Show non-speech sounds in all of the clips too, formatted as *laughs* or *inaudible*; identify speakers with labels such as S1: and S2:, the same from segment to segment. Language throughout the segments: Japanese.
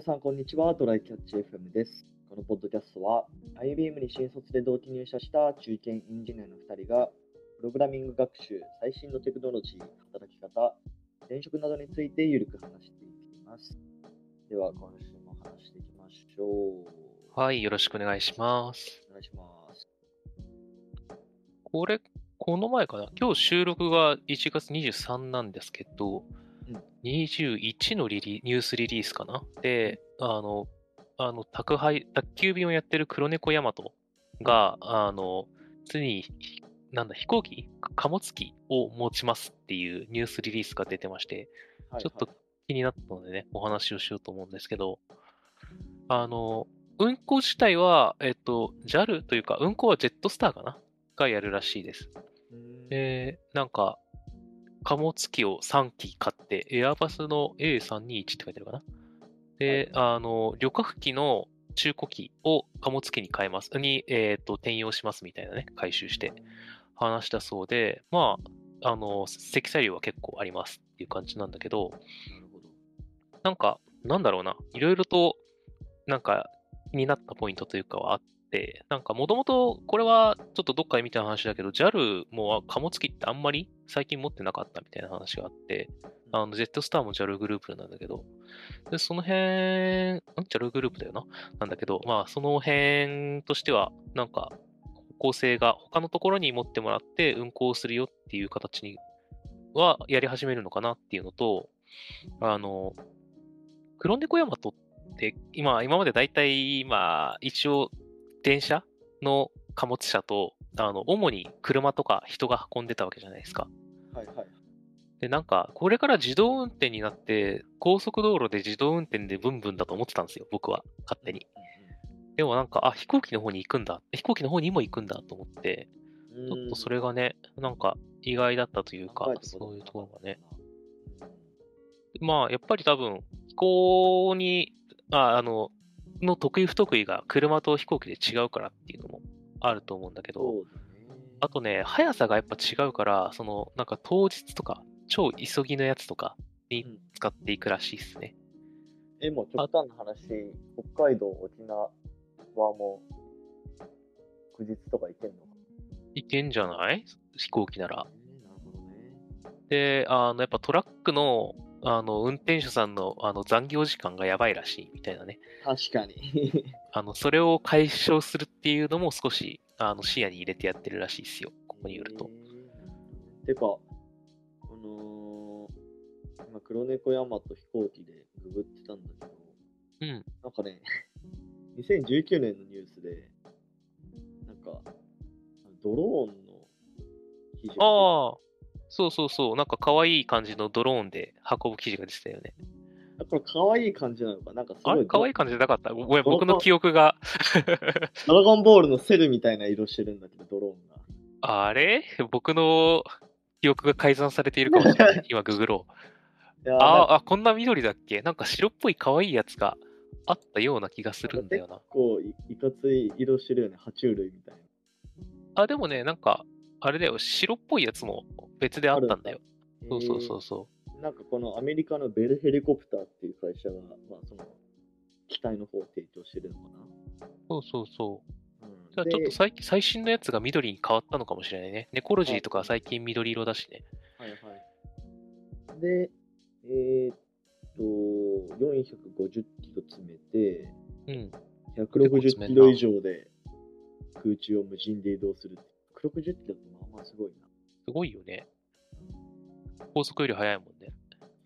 S1: 皆さん、こんにちは。トライキャッチ FM です。このポッドキャストは、IBM に新卒で同期入社した中堅エンジニアの2人が、プログラミング学習、最新のテクノロジー、働き方、転職などについてゆるく話していきます。では、今週も話していきましょう。
S2: はい、よろしくお願いします。
S1: お願いします。
S2: これ、この前かな？今日収録が1月23なんですけど、
S1: うん
S2: 21のリリニュースリリースかな？で、あの、あの、宅配、宅急便をやってる黒猫ヤマトが、あの、ついに、ひなんだ、飛行機？貨物機を持ちますっていうニュースリリースが出てまして、
S1: はい
S2: ちょっと気になったのでね、お話をしようと思うんですけど、あの、運行自体は、えっと、JAL というか、運行はジェットスターかな？がやるらしいです。なんか、貨物機を3機買って、エアバスの A321 って書いてあるかな。で、あの、旅客機の中古機を貨物機に変えます、に、えっと、転用しますみたいなね、回収して話したそうで、まあ、あの、積載量は結構ありますっていう感じなんだけど。
S1: な
S2: んか、なんだろうな、いろいろと、なんか、気になったポイントというかはあって、なんか、もともと、これは、ちょっとどっかで見た話だけど、JAL も貨物機ってあんまり最近持ってなかったみたいな話があって、あの、ジェットスターも JAL グループなんだけど、で、その辺、ん ?JAL グループだよな？なんだけど、まあ、その辺としては、なんか、方向性が他のところに持ってもらって運行するよっていう形にはやり始めるのかなっていうのと、あの、黒猫ヤマトって、今、今まで大体、まあ、一応、電車の貨物車と、あの、主に車とか人が運んでたわけじゃないですか。
S1: はいはい。
S2: で、なんか、これから自動運転になって、高速道路で自動運転でブンブンだと思ってたんですよ、僕は、勝手に。でもなんか、あ、飛行機の方に行くんだ。飛行機の方にも行くんだと思って。ちょっとそれがね、なんか、意外だったというかそういうところがね。
S1: うん。
S2: まあ、やっぱり多分、飛行に、ああの、の得意不得意が車と飛行機で違うからっていうのもあると思うんだけど。あとね、速さがやっぱ違うから、その、なんか当日とか、超急ぎのやつとかに
S1: うん
S2: 使っていくらしいっすね。
S1: え、もう極端な話、北海道、沖縄はもう、祝日とか行けんのか？
S2: いけんじゃない？飛行機なら。
S1: えーなるほどね。
S2: で、あの、やっぱトラックの、あの、運転手さんの、あの、残業時間がやばいらしいみたいなね。
S1: 確かに。*laughs*
S2: あの、それを解消するっていうのも少し、あの、視野に入れてやってるらしいですよ。ここによると。
S1: えー。てか、この、今、黒猫ヤマト飛行機でググってたんだけど、
S2: うん。
S1: なんかね、*laughs* 2019年のニュースで、なんか、ドローンの記事が
S2: ああ、そうそうそう。なんか可愛い感じのドローンで運ぶ記事が出てたよね。
S1: あこれ可愛い感じなのかなんかすごい
S2: あれ？可愛い感じじゃなかった？ごめん、僕の記憶が。*laughs*
S1: ドラゴンボールのセルみたいな色してるんだけど、ドローンが。
S2: あれ？僕の記憶が改ざんされているかもしれない。*laughs* 今、ググろう。あーあ、こんな緑だっけ？なんか白っぽい可愛いやつがあったような気がするんだよな。
S1: 結構いいかつい色してるよね、爬虫類みたいな。
S2: あ、でもね、なんか、あれだよ、白っぽいやつも別であったんだよ。そうそうそうそ
S1: えーなんかこのアメリカのベルヘリコプターっていう会社が、まあその、機体の方を提供してるのか
S2: う。そうそうそう。
S1: な。うん、
S2: じゃあちょっ
S1: で
S2: と最近最新のやつが緑に変わったのかもしれないね。ネコロジーとか最近緑色だしね。
S1: はいはい。で、えーっと、450キロ詰めて、
S2: うん。
S1: 160キロ以上で空中を無人で移動する。160キロってまあまあすごいな。
S2: すごいよね。高速より速いもんね。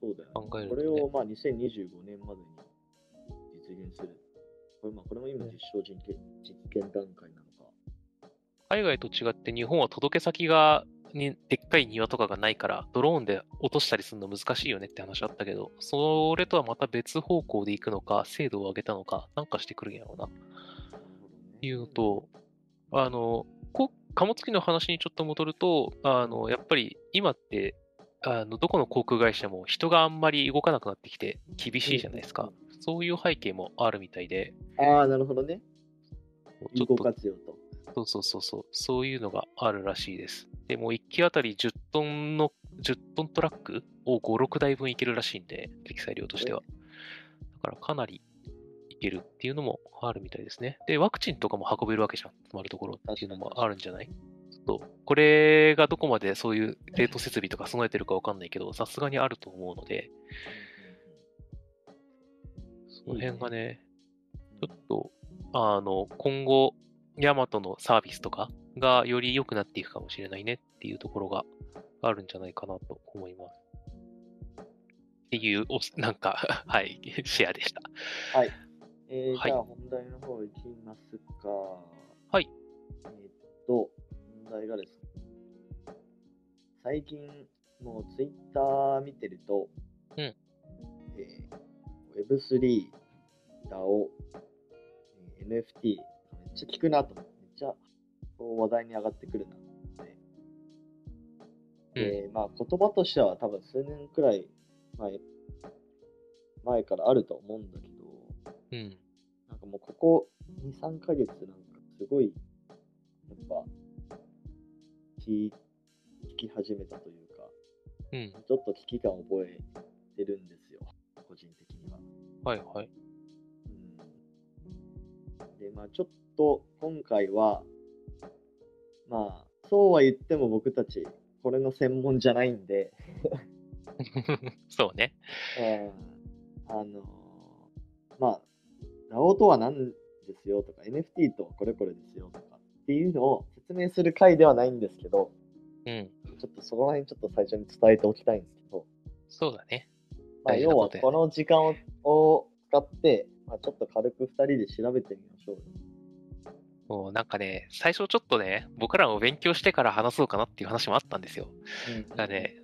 S1: そうだよ、
S2: 考えるね
S1: ことれをまあ2025年までに実現する。これまあこれも今実証実験実験段階なのか。
S2: 海外と違って日本は届け先がにでっかい庭とかがないからドローンで落としたりするの難しいよねって話あったけどそれとはまた別方向で行くのか精度を上げたのかなんかしてくるんやろうなっ。ていうのとあのこ貨物機の話にちょっと戻るとあのやっぱり今ってあのどこの航空会社も人があんまり動かなくなってきて厳しいじゃないですか、そういう背景もあるみたいで
S1: ああ、なるほどね。
S2: ちょっと
S1: 活用と。
S2: そうそうそうそう、そういうのがあるらしいです。でも1機あたり10トンの、10トントラックを5、6台分いけるらしいんで、積載量としては。だからかなりけるっていうのもあるみたいですね。で、ワクチンとかも運べるわけじゃん、詰まるところっていうのもあるんじゃない？ちょっと、これがどこまでそういう冷凍設備とか備えてるかわかんないけど、さすがにあると思うので、その辺がね、ちょっと、あの、今後、ヤマトのサービスとかがより良くなっていくかもしれないねっていうところがあるんじゃないかなと思います。っていう、おなんか、*laughs* はい、シェアでした。
S1: はい。えー
S2: はい
S1: じゃあ本題の方いきますか。
S2: はい。
S1: えーっと、問題がですね、最近、もうツイッター見てると、
S2: うん
S1: えー Web3、DAO、えー NFT、めっちゃ聞くなと思って、めっちゃこう話題に上がってくるなと思って。で、まあ言葉としては多分数年くらい前前からあると思うんだけど、
S2: うん。
S1: なんかもうここ2、3ヶ月なんかすごい、やっぱ、聞聞き始めたというか、
S2: うん。
S1: ちょっと危機感を覚えてるんですよ、個人的には。
S2: はいはい。
S1: うん、で、まあちょっと今回は、まあ、そうは言っても僕たち、これの専門じゃないんで、*laughs*
S2: そうね。
S1: うん、あのーまあ、DAO とは何ですよとか、NFT とはこれこれですよとかっていうのを説明する回ではないんですけど、
S2: うん。
S1: ちょっとそこら辺ちょっと最初に伝えておきたいんですけど、
S2: そうだね。
S1: まあ、要は
S2: こ
S1: の時間をを使って、まあ、ちょっと軽く2人で調べてみましょうよ。
S2: もうなんかね、最初ちょっとね、僕らも勉強してから話そうかなっていう話もあったんですよ。
S1: うん
S2: だからね、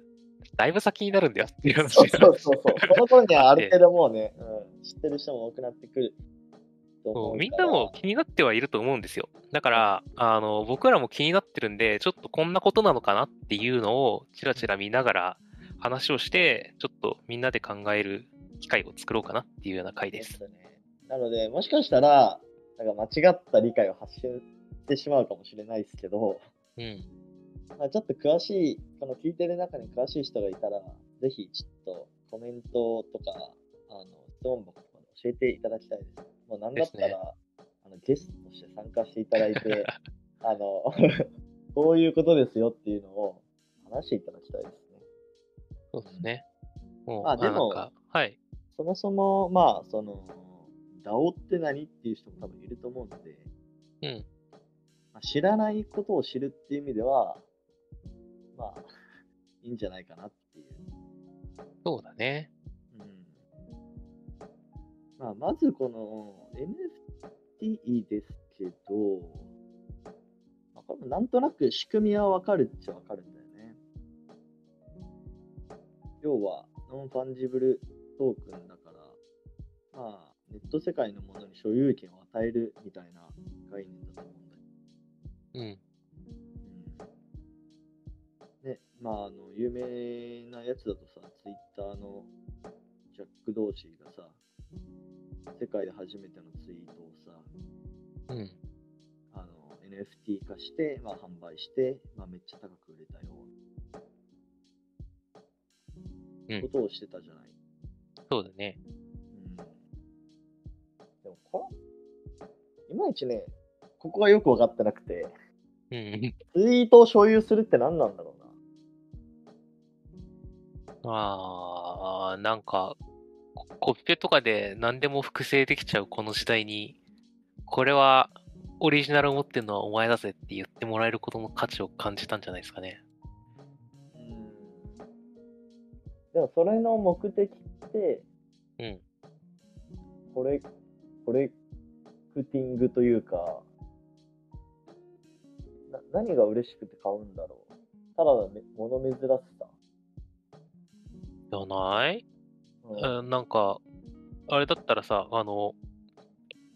S2: だいぶ先になるんだよっていう話
S1: そう
S2: が
S1: そうそう。この頃にはある程度もうね、うん、知ってる人も多くなってくる。
S2: そうみんなも気になってはいると思うんですよ。だから、あの、僕らも気になってるんで、ちょっとこんなことなのかなっていうのを、ちらちら見ながら話をして、ちょっとみんなで考える機会を作ろうかなっていうような回です。
S1: そうね。なので、もしかしたら、なんか間違った理解を発信してしまうかもしれないですけど、
S2: うん。
S1: まあ、ちょっと詳しい、この聞いてる中に詳しい人がいたら、ぜひちょっとコメントとか、あの質問箱とかで教えていただきたいです。もうなんだったら、
S2: ね
S1: あのゲストとして参加していただいて、*laughs* あの、*laughs* こういうことですよっていうのを話していただきたいですね。
S2: そうですね。もう、
S1: あでも
S2: はい。
S1: そもそも、まあ、その、DAO って何っていう人も多分いると思うので、
S2: うん。
S1: まあ、知らないことを知るっていう意味では、まあ、いいんじゃないかなっていう。
S2: そうだね。
S1: うん。まあ、まずこの NFT ですけど、まあ、これもなんとなく仕組みはわかるっちゃわかるんだよね。要は、 non-fungible token だから、まあ、ネット世界のものに所有権を与えるみたいな概念だと思うんだよ。
S2: うん。
S1: うんね、まあ、あの、有名なやつだとさ、ツイッターのジャック・ドーシーがさ、世界で初めてのツイートをさ、
S2: うん。
S1: あの、NFT 化して、まあ、販売して、まあ、めっちゃ高く売れたよう
S2: ん
S1: ことをしてたじゃない。
S2: そうだね。
S1: うん。でも、これ、いまいちね、ここがよくわかってなくて、
S2: うん。*laughs*
S1: ツイートを所有するって何なんだろうな。
S2: あー、なんか、ココピペとかで何でも複製できちゃうこの時代に、これはオリジナルを持ってるのはお前だぜって言ってもらえることの価値を感じたんじゃないですかね。
S1: うん。でも、それの目的って、
S2: うん。
S1: これ、コレクティングというか、な何が嬉しくて買うんだろう。ただのめ物珍しさ。
S2: じゃない？
S1: うん
S2: うんなんか、あれだったらさ、あの、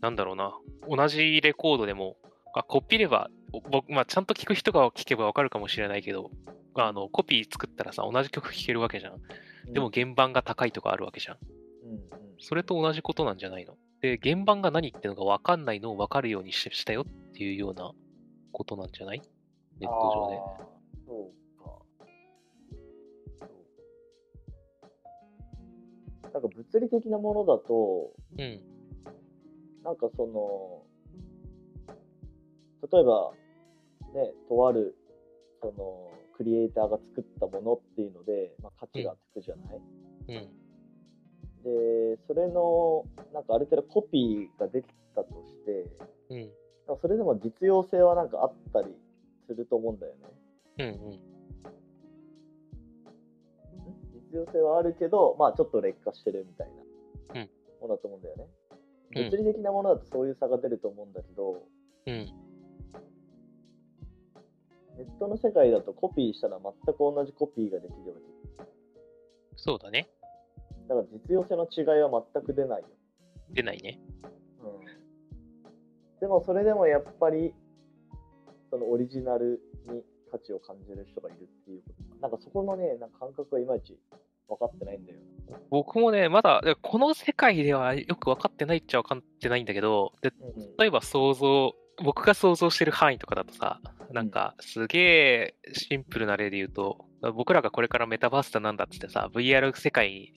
S2: なんだろうな、同じレコードでも、あコピれば、僕、まあ、ちゃんと聞く人が聞けばわかるかもしれないけど、あの、コピー作ったらさ、同じ曲聴けるわけじゃん。でも、原版が高いとかあるわけじゃん。
S1: うんうん、
S2: それと同じことなんじゃないの？で、原版が何ってのがわかんないのをわかるようにししたよっていうようなことなんじゃない？ネット上で。
S1: なんか物理的なものだと、
S2: うん。
S1: なんかその、例えば、ね、とある、その、クリエイターが作ったものっていうので、まあ、価値がつくじゃない、
S2: うん。
S1: で、それの、なんかある程度コピーができたとして、
S2: うん。
S1: それでも実用性はなんかあったりすると思うんだよね。
S2: うん。うん。
S1: 実用性はあるけど、まあちょっと劣化してるみたいな
S2: うん
S1: ものだと思うんだよね。
S2: うん
S1: 物理的なものだとそういう差が出ると思うんだけど、
S2: うん。
S1: ネットの世界だとコピーしたら全く同じコピーができるわけ。
S2: そうだね。
S1: だから実用性の違いは全く出ないよ。
S2: 出ないね。
S1: うん、でもそれでもやっぱり、そのオリジナルに価値を感じる人がいるっていうこと。なんかそこのね、なんか感覚はいまいち分かってないんだよ。
S2: 僕もね、まだ、でこの世界ではよく分かってないっちゃ分かってないんだけど、で例えば想像、僕が想像してる範囲とかだとさ、なんかすげえシンプルな例で言うと、僕らがこれからメタバースだなんだっつってさ、VR 世界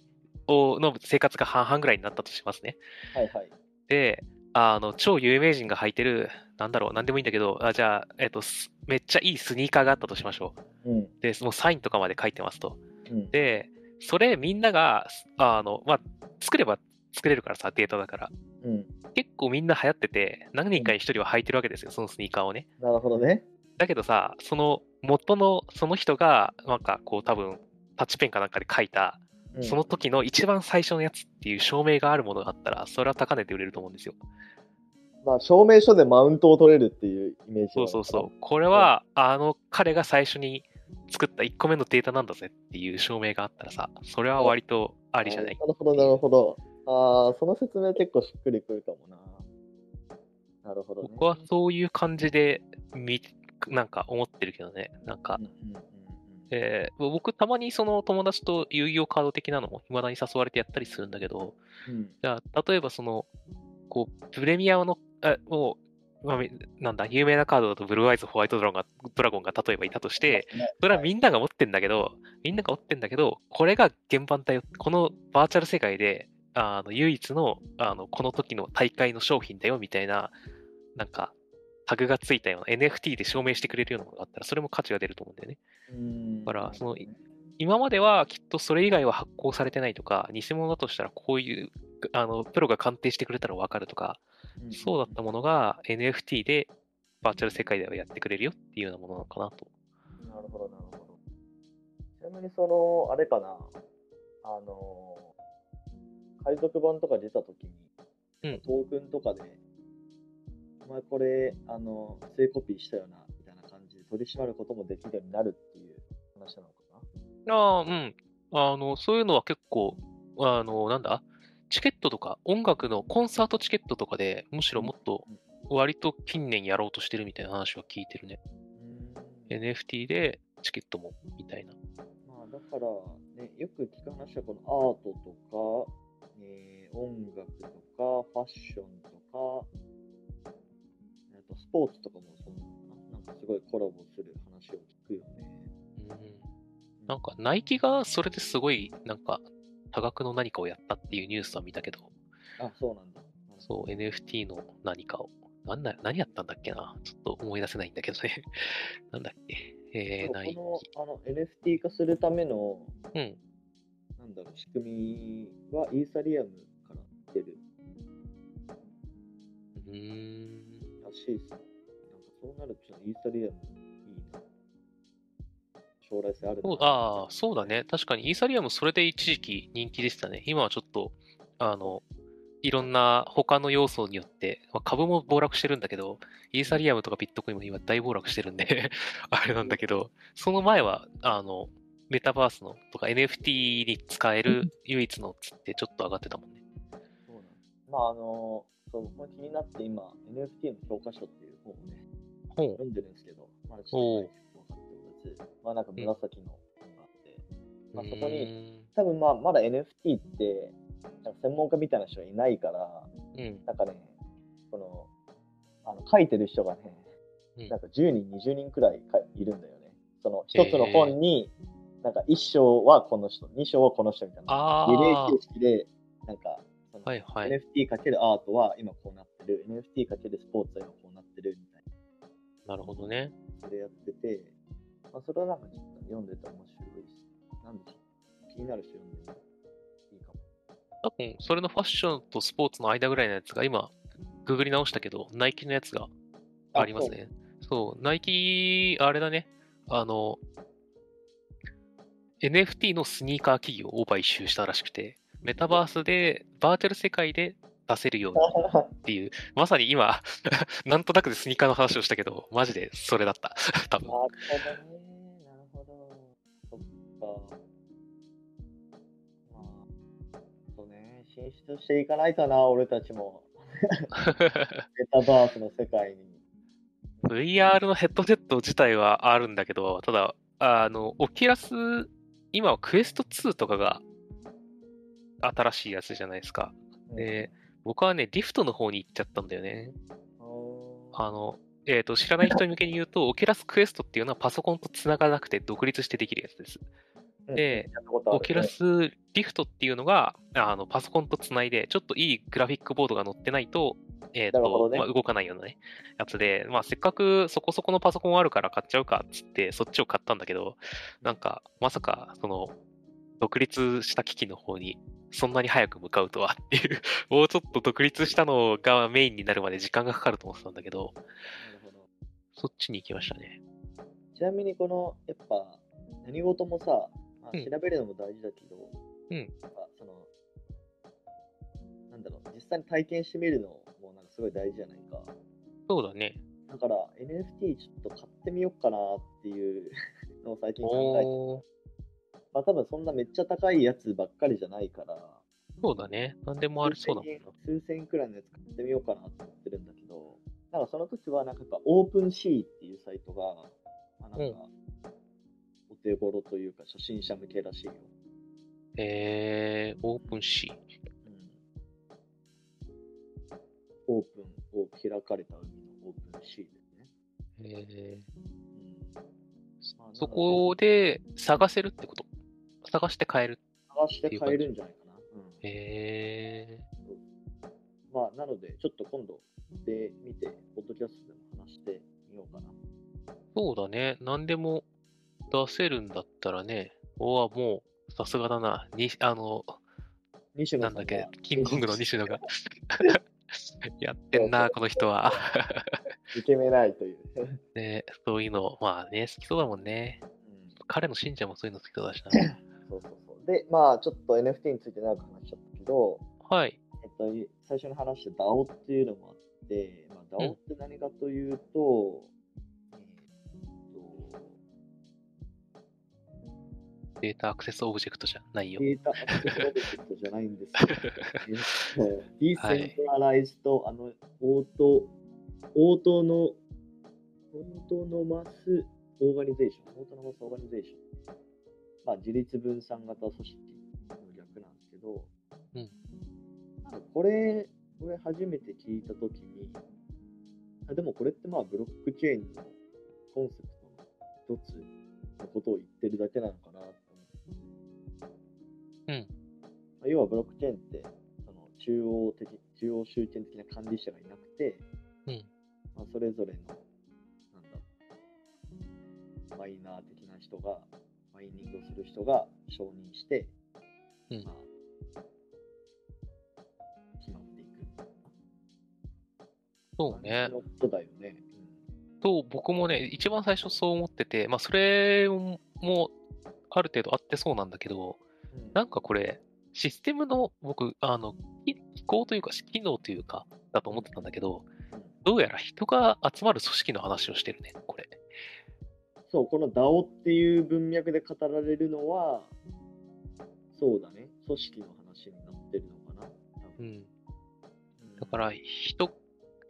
S2: をの生活が半々ぐらいになったとしますね。
S1: はいはい。
S2: で、あの、超有名人が履いてる、なんだろう、なんでもいいんだけど、あじゃあ、えっと、すめっちゃいいスニーカーがあったとしましょ
S1: うん。
S2: う。で、もうサインとかまで書いてますと。
S1: うん。
S2: で、それみんなが、あの、まあ、作れば作れるからさ、データだから。
S1: うん。
S2: 結構みんな流行ってて、何人かに一人は履いてるわけですよ、そのスニーカーをね。
S1: なるほどね。
S2: だけどさ、その元のその人が、なんかこう多分、タッチペンかなんかで書いた、
S1: うん
S2: その時の一番最初のやつっていう証明があるものがあったら、それは高値で売れると思うんですよ。
S1: まあ、証明書でマウントを取れるっていうイメージ
S2: そうそうそう。これは、あの彼が最初に作った1個目のデータなんだぜっていう証明があったらさ、それは割とあ
S1: あ
S2: りじゃない？
S1: なるほど、なるほど。ああ、その説明結構しっくりくるかもな。なるほどね。
S2: 僕はそういう感じで見、なんか思ってるけどね。なんか
S1: うん、うんうんうん
S2: えー僕たまにその友達と遊戯王カード的なのも未だに誘われてやったりするんだけど、
S1: うん
S2: じゃあ、例えばその、こう、プレミアの、あもう、まあみなんだ、有名なカードだとブルーアイズ、ホワイトドラゴンが、ドラゴンが例えばいたとして、それはみんなが持ってんだけど、みんなが持ってんだけど、これが原版だよ。このバーチャル世界で、あの、唯一の、あの、この時の大会の商品だよ、みたいな、なんか、タグがついたような NFT で証明してくれるようなものがあったら、それも価値が出ると思うんだよね。
S1: うん
S2: だからその今まではきっとそれ以外は発行されてないとか、偽物だとしたらこういう、あの、プロが鑑定してくれたらわかるとか、
S1: うん
S2: そうだったものが NFT でバーチャル世界ではやってくれるよっていうようなものなのかなと。
S1: なるほど、なるほど。ちなみに、その、あれかな、あの、海賊版とか出たときに、
S2: うん
S1: トークンとかで、お前これ、あの、正コピーしたよな、みたいな感じで取り締まることもできるようになるっていう話なのかな。
S2: ああ、うん。あの、そういうのは結構、あの、なんだ？チケットとか、音楽のコンサートチケットとかで、むしろもっと割と近年やろうとしてるみたいな話は聞いてるね。
S1: うん
S2: NFT でチケットも、みたいな。
S1: まあ、だから、ね、よく聞く話は、このアートとか、えー音楽とか、ファッションとか、えーとスポーツとかもその。なんかすごいコラボする話を聞くよね。
S2: うん。なんか、ナイキがそれですごい、なんか、多額の何かをやったっていうニュースは見たけど、
S1: あ、そうなんだ。
S2: そう、NFT の何かを。なんだ、何やったんだっけな？ちょっと思い出せないんだけどね。*laughs* なんだっけ？えー、ナイキ。
S1: このあの NFT 化するための、
S2: うん。
S1: なんだろう、仕組みはイーサリアムから来てる
S2: うーん。
S1: らしいですね。なんかそうなると、イーサリアムいいな。将来性あるな
S2: そうああ、そうだね。確かに、イーサリアムそれで一時期人気でしたね。今はちょっと、あの、いろんな他の要素によって、まあ、株も暴落してるんだけど、イーサリアムとかビットコインも今大暴落してるんで、*laughs* あれなんだけど、その前は、あの、メタバースのとか NFT に使える唯一のっつってちょっと上がってたもんね。
S1: そうなんです。まあ、あの、そう、僕も気になって今、NFT の教科書っていう本をね、
S2: ほう。
S1: 読んでるんですけど、まだちょっと分かっておらず、まあなんか紫の本があって、まあそこに、多分まあまだ NFT って、なんか専門家みたいな人がいないから、
S2: うーん。うん。
S1: なんかね、この、あの書いてる人がね、
S2: うん
S1: なんか10人、20人くらいかいるんだよね。その一つの本に、なんか1章はこの人、2章はこの人みたいな。
S2: あ
S1: リレー
S2: あ
S1: 形式で、なんか、その
S2: はいはい。
S1: NFT かけるアートは今こうなってる、NFT かけるスポーツは今こうなってるみたい
S2: なるほどね。
S1: な。それやってて、まあ、それはなんかちょっと読んでて面白いし、なんでしょう。気になる人読んでもいいかも。
S2: 多分、それのファッションとスポーツの間ぐらいのやつが今、ググり直したけど、ナイキのやつがありますね。そう、ナイキ、あれだね。あの、NFT のスニーカー企業を買収したらしくて、メタバースで、バーチャル世界で出せるようにっていう、*laughs* まさに今、*laughs* なんとなくでスニーカーの話をしたけど、マジでそれだった。*laughs* 多分。
S1: 進出していかないとな、俺たちも。メタバースの世界に。
S2: VR のヘッドセット自体はあるんだけど、ただ、あの、 Oculus、今は Quest 2とかが新しいやつじゃないですか。で、僕はね、 Rift の方に行っちゃったんだよね。
S1: うん、
S2: あの、えっ、と、知らない人向けに言うと、 Oculus Quest っていうのはパソコンと繋がなくて独立してできるやつです。で、 Oculus Rift っていうのが、あの、パソコンとつないで、ちょっといいグラフィックボードが載ってないと、えっ、と、
S1: ね。
S2: まあ、動かないようなね、やつで、まあ、せっかくそこそこのパソコンあるから買っちゃうかっつって、そっちを買ったんだけど、なんか、まさか、その、独立した機器の方に、そんなに早く向かうとはっていう、*laughs* もうちょっと独立したのがメインになるまで時間がかかると思ってたんだけど。そっちに行きましたね。
S1: ちなみにこの、やっぱ、何事もさ、まあ、
S2: うん
S1: 調べるのも大事だけど、
S2: うん
S1: やっぱその、なんだろう、実際に体験してみるのもなんかすごい大事じゃないか。
S2: そうだね。
S1: だから NFT ちょっと買ってみようかなっていう *laughs* のを最近考えて、まあ多分そんなめっちゃ高いやつばっかりじゃないから、
S2: そうだね。なんでもありそうだもんな。
S1: 数千円くらいのやつ買ってみようかなと思ってるんだけど、なんかその時はなんかやっぱオープンシーっていうサイトが、まあ、なんか、お手頃というか初心者向けらしいよ。
S2: えー、 OpenSea。
S1: うん、オープンを開かれた海の OpenSea ですね。
S2: えー、
S1: うんまあ
S2: そこで探せるってこと？探して買える。
S1: 探して買えるんじゃないかな。うん
S2: え
S1: まあ、なので、ちょっと今度で見て、ポッドキャストでも話してみようかな。
S2: ー、そうだね。何でも出せるんだったらね。おわ、もう、さすがだな。に、あの、
S1: 西野
S2: なんだっけ、キングコングの西野が。*laughs* やってんな、この人は。
S1: いけめないという。
S2: ね、そういうの、まあね、好きそうだもんね。
S1: うん
S2: 彼の信者もそういうの好きそうだしな。
S1: そうそうそう。で、まあ、ちょっと NFT について長く話しちゃったけど、
S2: はい。
S1: えっと、最初に話した DAO っていうのもあって、まあ、DAO って何かというと、
S2: data access object じゃないよ。
S1: えっと、 data access object じゃないんですよ。えっと decentralizedと、あの、 auto、auto の、 autonomous organization、autonomous organization。まあ、自律分散型組織の略なんですけど、
S2: うん
S1: なんかこれ、これ初めて聞いたときに、あでもこれってまあブロックチェーンのコンセプトの一つのことを言ってるだけなのかなっ要はブロックチェーンって、その中央的、中央集権的な管理者がいなくて、
S2: うん
S1: まあ、それぞれの、なんだ、マイナー的な人が、マイニングをする人が承認して、
S2: うん
S1: まあ、決まっていく。
S2: そうね。
S1: のことだよね。
S2: と、僕もね、一番最初そう思ってて、まあ、それもある程度あってそうなんだけど、
S1: うん。うん
S2: なんかこれ、システムの、僕、あの、き機構というか、機能というか、だと思ってたんだけど、どうやら人が集まる組織の話をしてるね、これ。
S1: そう、この DAO っていう文脈で語られるのは、そうだね、組織の話になってるのかな。
S2: うん。だから、人、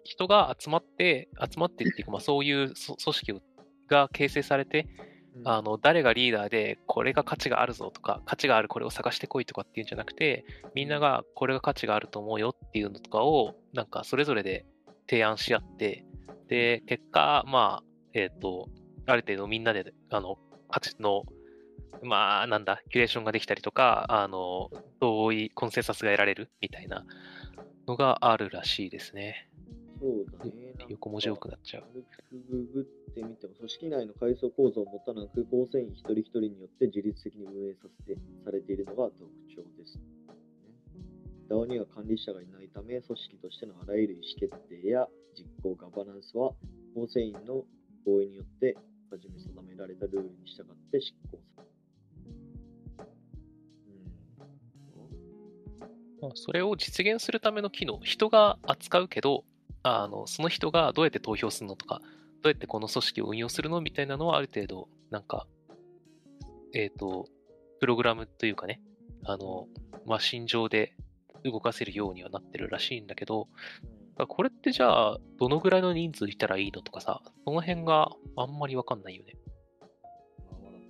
S2: 人が集まって、集まってっていうか、まあ、そういうそ組織が形成されて、
S1: うん
S2: あの、誰がリーダーで、これが価値があるぞとか、価値があるこれを探してこいとかっていうんじゃなくて、みんながこれが価値があると思うよっていうのとかを、なんかそれぞれで提案し合って、で、結果、まあ、えっ、と、ある程度みんなで、あの、価値の、まあ、なんだ、キュレーションができたりとか、あの、同意、コンセンサスが得られるみたいなのがあるらしいですね。
S1: そうだね。
S2: 横文字多くなっちゃう。
S1: 軽くググってみても、組織内の階層構造を持たなく、構成員一人一人によって自律的に運営させてされているのが特徴です。DAO には管理者がいないため、組織としてのあらゆる意思決定や実行ガバナンスは、構成員の合意によって、はじめ定められたルールに従って執行される。
S2: まあ、それを実現するための機能、人が扱うけど、あのその人がどうやって投票するのとか、どうやってこの組織を運用するのみたいなのはある程度、なんか、えっ、と、プログラムというかね、あの、マシン上で動かせるようにはなってるらしいんだけど、
S1: うん
S2: これってじゃあ、どのぐらいの人数いたらいいのとかさ、その辺があんまりわかんないよね。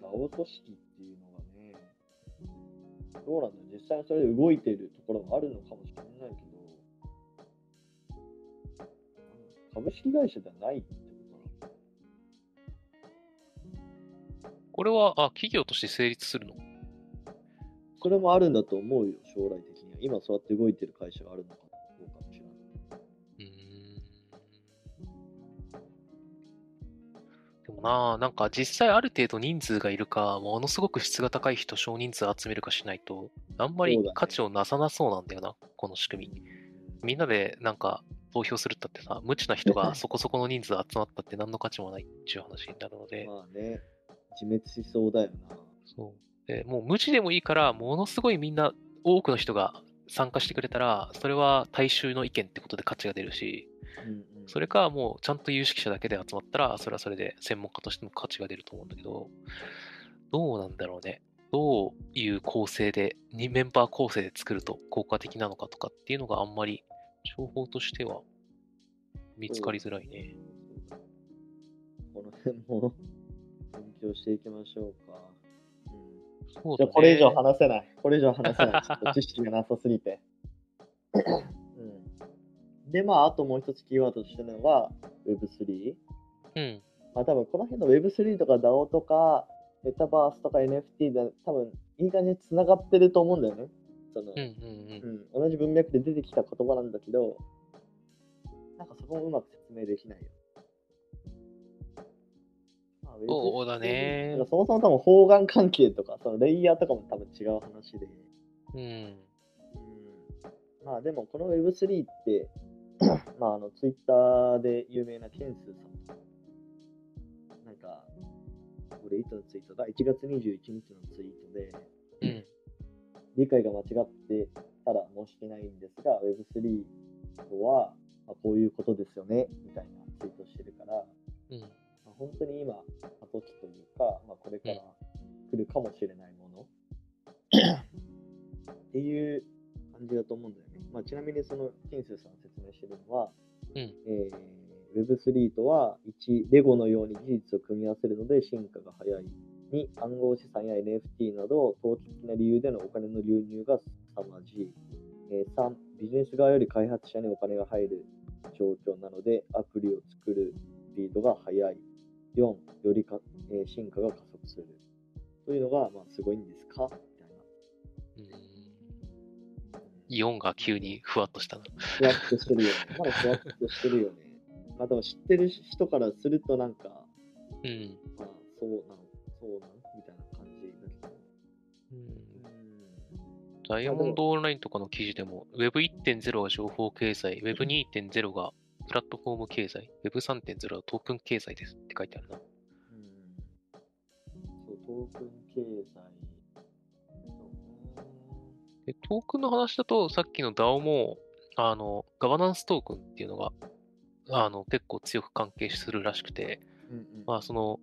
S1: まあ、組織っていうのがね、どうなんだ実際にそれで動いているところもあるのかもしれないけ株式会社ではないってことなの
S2: これは、あ、企業として成立するの？
S1: それもあるんだと思うよ、将来的には。今そうやって動いてる会社があるのかどうかもしれない。
S2: うーんでもなあ、なんか実際ある程度人数がいるか、ものすごく質が高い人少人数集めるかしないと、あんまり価値をなさなそうなんだよな、この仕組み。みんなでなんか投票するったってさ、無知な人がそこそこの人数集まったって何の価値もないっていう話になるので、*laughs*
S1: まあね、自滅しそうだよな。
S2: そう。で、もう無知でもいいから、ものすごいみんな、多くの人が参加してくれたら、それは大衆の意見ってことで価値が出るし、
S1: うんうん、
S2: それかもうちゃんと有識者だけで集まったら、それはそれで専門家としても価値が出ると思うんだけど、どうなんだろうね。どういう構成で、にメンバー構成で作ると効果的なのかとかっていうのがあんまり情報としては見つかりづらいね。
S1: この辺も勉強していきましょうか。うん
S2: そうだね
S1: じゃあこれ以上話せない。これ以上話せない。*laughs* ちょっと知識がなさすぎて。うん、で、まあ、あともう一つキーワードとしてのが Web3。
S2: うん。
S1: まあ、多分この辺の Web3 とか DAO とか、メタバースとか NFT で多分いい感じに繋がってると思うんだよね。その
S2: うんうんうん。
S1: うん、同じ文脈で出てきた言葉なんだけど、なんかそこもうまく説明できないよ。まあ
S2: そうだね
S1: そもそも多分方眼関係とか、そのレイヤーとかも多分違う話で。
S2: うん。
S1: うん、まあでもこの Web3 って、*coughs* まああの Twitter で有名なケンスーさん。なんか、これいつのツイートだ ?1 月21日のツイートで、
S2: うん。
S1: 理解が間違ってたら申し訳ないんですが、Web3 とは、まあ、こういうことですよね、みたいなツイートしてるから、
S2: うん。
S1: まあ、本当に今、過渡期というか、まあ、これから来るかもしれないもの、*coughs* っていう感じだと思うんだよね。まあ、ちなみにその、ケンスーさん説明してるのは、
S2: うん
S1: えー Web3 とは、1、レゴのように技術を組み合わせるので進化が早い。2、暗号資産や NFT など、投機的な理由でのお金の流入が凄まじい。えー3、ビジネス側より開発者にお金が入る状況なので、アプリを作るスピードが速い。4、よりか、えー進化が加速する。というのが、まあ、すごいんですか？みたいな。
S2: うんイオンが急にふわっとしたな。
S1: ふわっとしてるよね。まだふわっとしてるよね。まあでも知ってる人からするとなんか、
S2: うん。
S1: まあそうなの、そうなのみたいな感じだけど。
S2: うん
S1: うん。
S2: ダイヤモンドオンラインとかの記事でも、Web1.0 は情報経済、Web2.0 がプラットフォーム経済、Web3.0 はトークン経済ですって書いてあるな。
S1: うんそう、トークン経済。
S2: でトークンの話だと、さっきの DAO も、あの、ガバナンストークンっていうのが、あの、結構強く関係するらしくて、
S1: うんうん。
S2: まあ、その、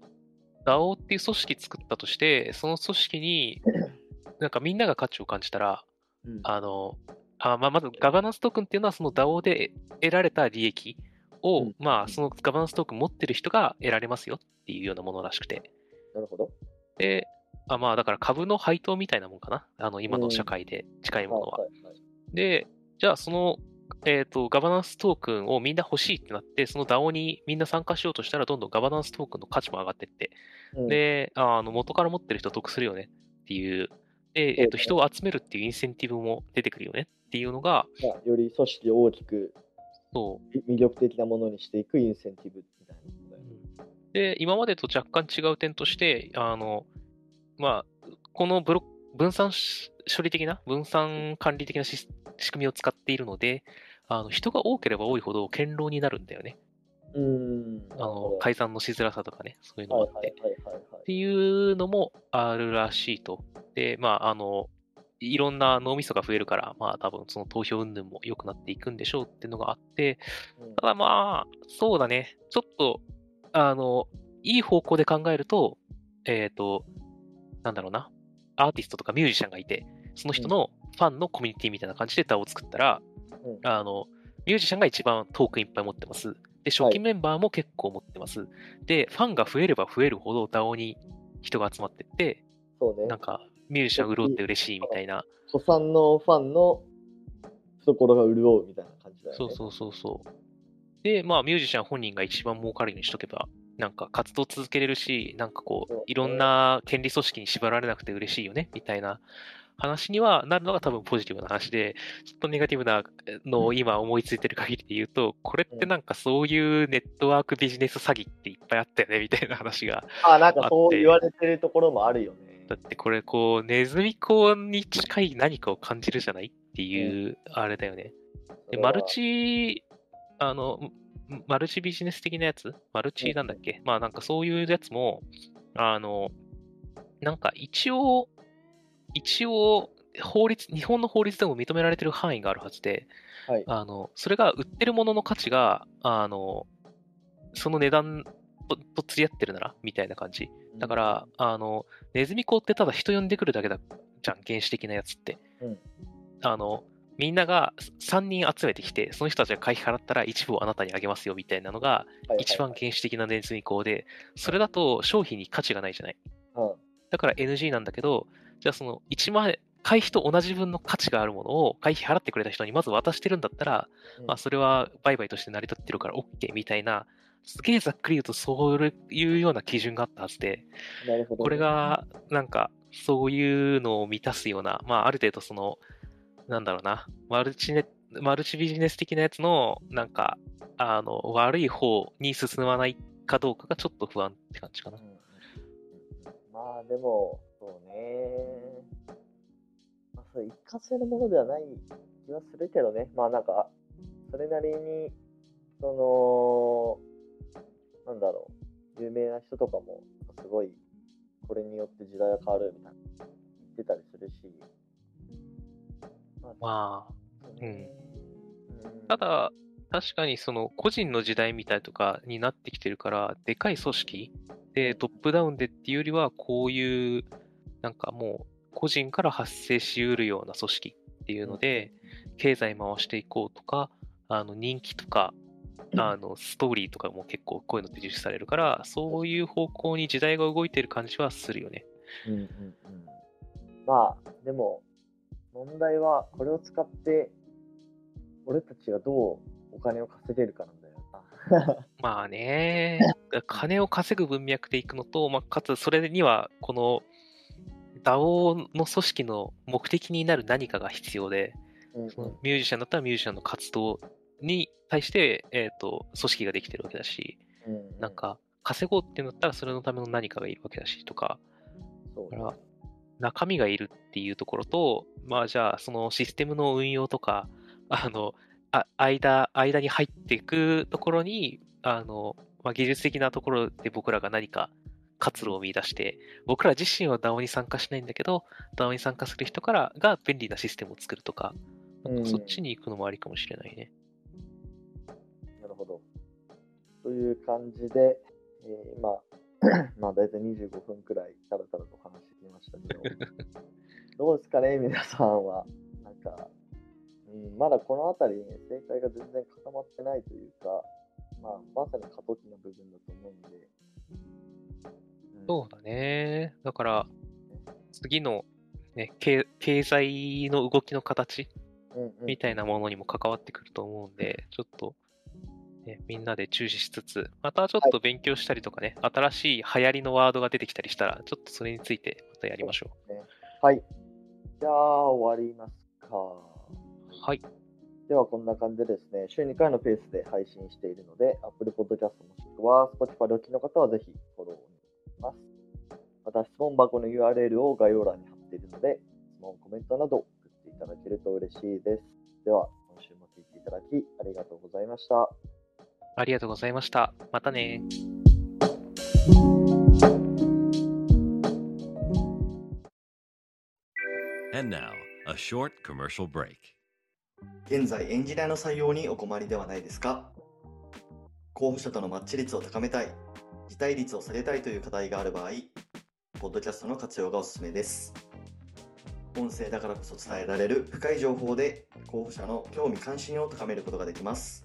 S2: DAO っていう組織作ったとして、その組織に、*laughs* なんかみんなが価値を感じたら、
S1: うん
S2: あの、あまあ、まずガバナンストークンっていうのはその DAO で得られた利益を、
S1: うん
S2: まあ、そのガバナンストークン持ってる人が得られますよっていうようなものらしくて。
S1: なるほど。
S2: で、あまあ、だから株の配当みたいなもんかな。あの、今の社会で近いものは。
S1: はいはいはい
S2: で、じゃあその、えっ、と、ガバナンストークンをみんな欲しいってなって、その DAO にみんな参加しようとしたら、どんどんガバナンストークンの価値も上がってって、
S1: うん
S2: で、ああの元から持ってる人得するよねっていう、で、えっと人を集めるっていうインセンティブも出てくるよねっていうのが、
S1: まあ、より組織を大きく
S2: そう。
S1: 魅力的なものにしていくインセンティブみたいな。
S2: で、今までと若干違う点として、あの、まあ、このブロ分散し処理的な、分散管理的な仕組みを使っているので、あの人が多ければ多いほど堅牢になるんだよね。
S1: うーん。
S2: あの改ざんのしづらさとかね、そういうの
S1: はい
S2: もあって。っていうのもあるらしいと。で、まあ、あの、いろんな脳みそが増えるから、まあ多分その投票云々も良くなっていくんでしょうっていうのがあって、
S1: うん
S2: ただまあ、そうだね。ちょっと、あの、いい方向で考えると、えっ、と、なんだろうな。アーティストとかミュージシャンがいて、その人のファンのコミュニティみたいな感じで DAO を作ったら、
S1: うん
S2: あの、ミュージシャンが一番トークンいっぱい持ってます。で、初期メンバーも結構持ってます。で、ファンが増えれば増えるほど DAO に人が集まってって、
S1: そうね
S2: なん。か、ミュージシャン潤って嬉しいみたいな。
S1: 古参のファンの懐が潤うみたいな感じだよね。
S2: そうそうそうそう。で、まあ、ミュージシャン本人が一番儲かるようにしとけば、なんか活動続けれるし、なんかこ
S1: う、
S2: いろんな権利組織に縛られなくて嬉しいよね、みたいな話にはなるのが多分ポジティブな話で、ちょっとネガティブなのを今思いついてる限りで言うと、これってなんかそういうネットワークビジネス詐欺っていっぱいあったよね、みたいな話が。
S1: あ、なんか
S2: あって
S1: そう言われてるところもあるよね。
S2: だってこれこう、ネズミ講に近い何かを感じるじゃないっていう、あれだよね。で、マルチ、あの、んマルチビジネス的なやつ？マルチなんだっけ、まあなんかそういうやつも、あの、なんか一応、一応、法律、日本の法律でも認められてる範囲があるはずで、
S1: はい。
S2: あの、それが売ってるものの価値が、あの、その値段とと釣り合ってるなら、みたいな感じ。だから、あの、ネズミ講ってただ人呼んでくるだけだじゃん、原始的なやつって。
S1: うん。
S2: あの、みんなが3人集めてきて、その人たちが会費払ったら一部をあなたにあげますよみたいなのが一番原始的なネズミ講で、それだと商品に価値がないじゃない？
S1: うん。
S2: だから NG なんだけど、じゃあその1万円、会費と同じ分の価値があるものを会費払ってくれた人にまず渡してるんだったら、
S1: うん。
S2: まあそれは売買として成り立ってるから OK みたいな、すげえざっくり言うとそういうような基準があったはずで、
S1: なるほどね。
S2: これがなんかそういうのを満たすような、まあある程度その、なんだろうな、マルチネマルチビジネス的なやつのなんか、あの、悪い方に進まないかどうかがちょっと不安って感じかな
S1: う。んまあでも、そうね。まあ、それ一過性のものではない気はするけどね。まあなんか、それなりに、その、なんだろう、有名な人とかも、すごい、これによって時代が変わるみたいな言ってたりするし。まあ、
S2: まあ、
S1: うん。
S2: ただ、確かにその個人の時代みたいとかになってきてるから、でかい組織でトップダウンでっていうよりは、こういう、なんかもう、個人から発生しうるような組織っていうので、経済回していこうとか、あの人気とか、あのストーリーとかも結構こういうのって重視されるから、そういう方向に時代が動いてる感じはするよね。
S1: うんうんうん、まあでも問題はこれを使って俺たちがどうお金を稼げるかなんだよな。*laughs*
S2: まあね、金を稼ぐ文脈でいくのと、まあ、かつそれには、この DAO の組織の目的になる何かが必要で、
S1: うん
S2: そのミュージシャンだったらミュージシャンの活動に対して、えっ、と、組織ができてるわけだし、
S1: うん。うん
S2: なんか、稼ごうっていうんだったらそれのための何かがいるわけだしとか、
S1: そう
S2: だから中身がいるっていうところと、まあじゃあそのシステムの運用とか、あの、あ間、間に入っていくところに、あの、まあ、技術的なところで僕らが何か活路を見出して、僕ら自身は DAO に参加しないんだけど、DAO に参加する人からが便利なシステムを作るとか、なんかそっちに行くのもありかもしれないね。
S1: なという感じで、えー、今、*coughs* まあ大体25分くらいたらたらと話してきましたけど、*laughs* どうですかね、皆さんは。なんか、うん、まだこの辺りに正解が全然固まってないというか、まあ、まさに過渡期の部分だと思うんで。うん
S2: そうだね。だから、次の、ね、経経済の動きの形みたいなものにも関わってくると思うんで、ちょっと、ね、みんなで注視しつつ、またちょっと勉強したりとかね、新しい流行りのワードが出てきたりしたら、ちょっとそれについてまたやりましょ
S1: はい。じゃあ、終わりますか。
S2: う。はい。
S3: ではこんな感じでですね、週2回のペースで配信しているので、Apple Podcast もしくは Spotify でお聞きの方はぜひフォローお願いします。また質問箱の URL を概要欄に貼っているので、質問、コメントなど送っていただけると嬉しいです。では、今週も聞いていただきありがとうございました。
S2: ありがとうございました。またね。
S4: And now, a short commercial break.
S3: 現在エンジニアの採用にお困りではないですか？候補者とのマッチ率を高めたい、辞退率を下げたいという課題がある場合、ポッドキャストの活用がおすすめです。音声だからこそ伝えられる深い情報で候補者の興味関心を高めることができます。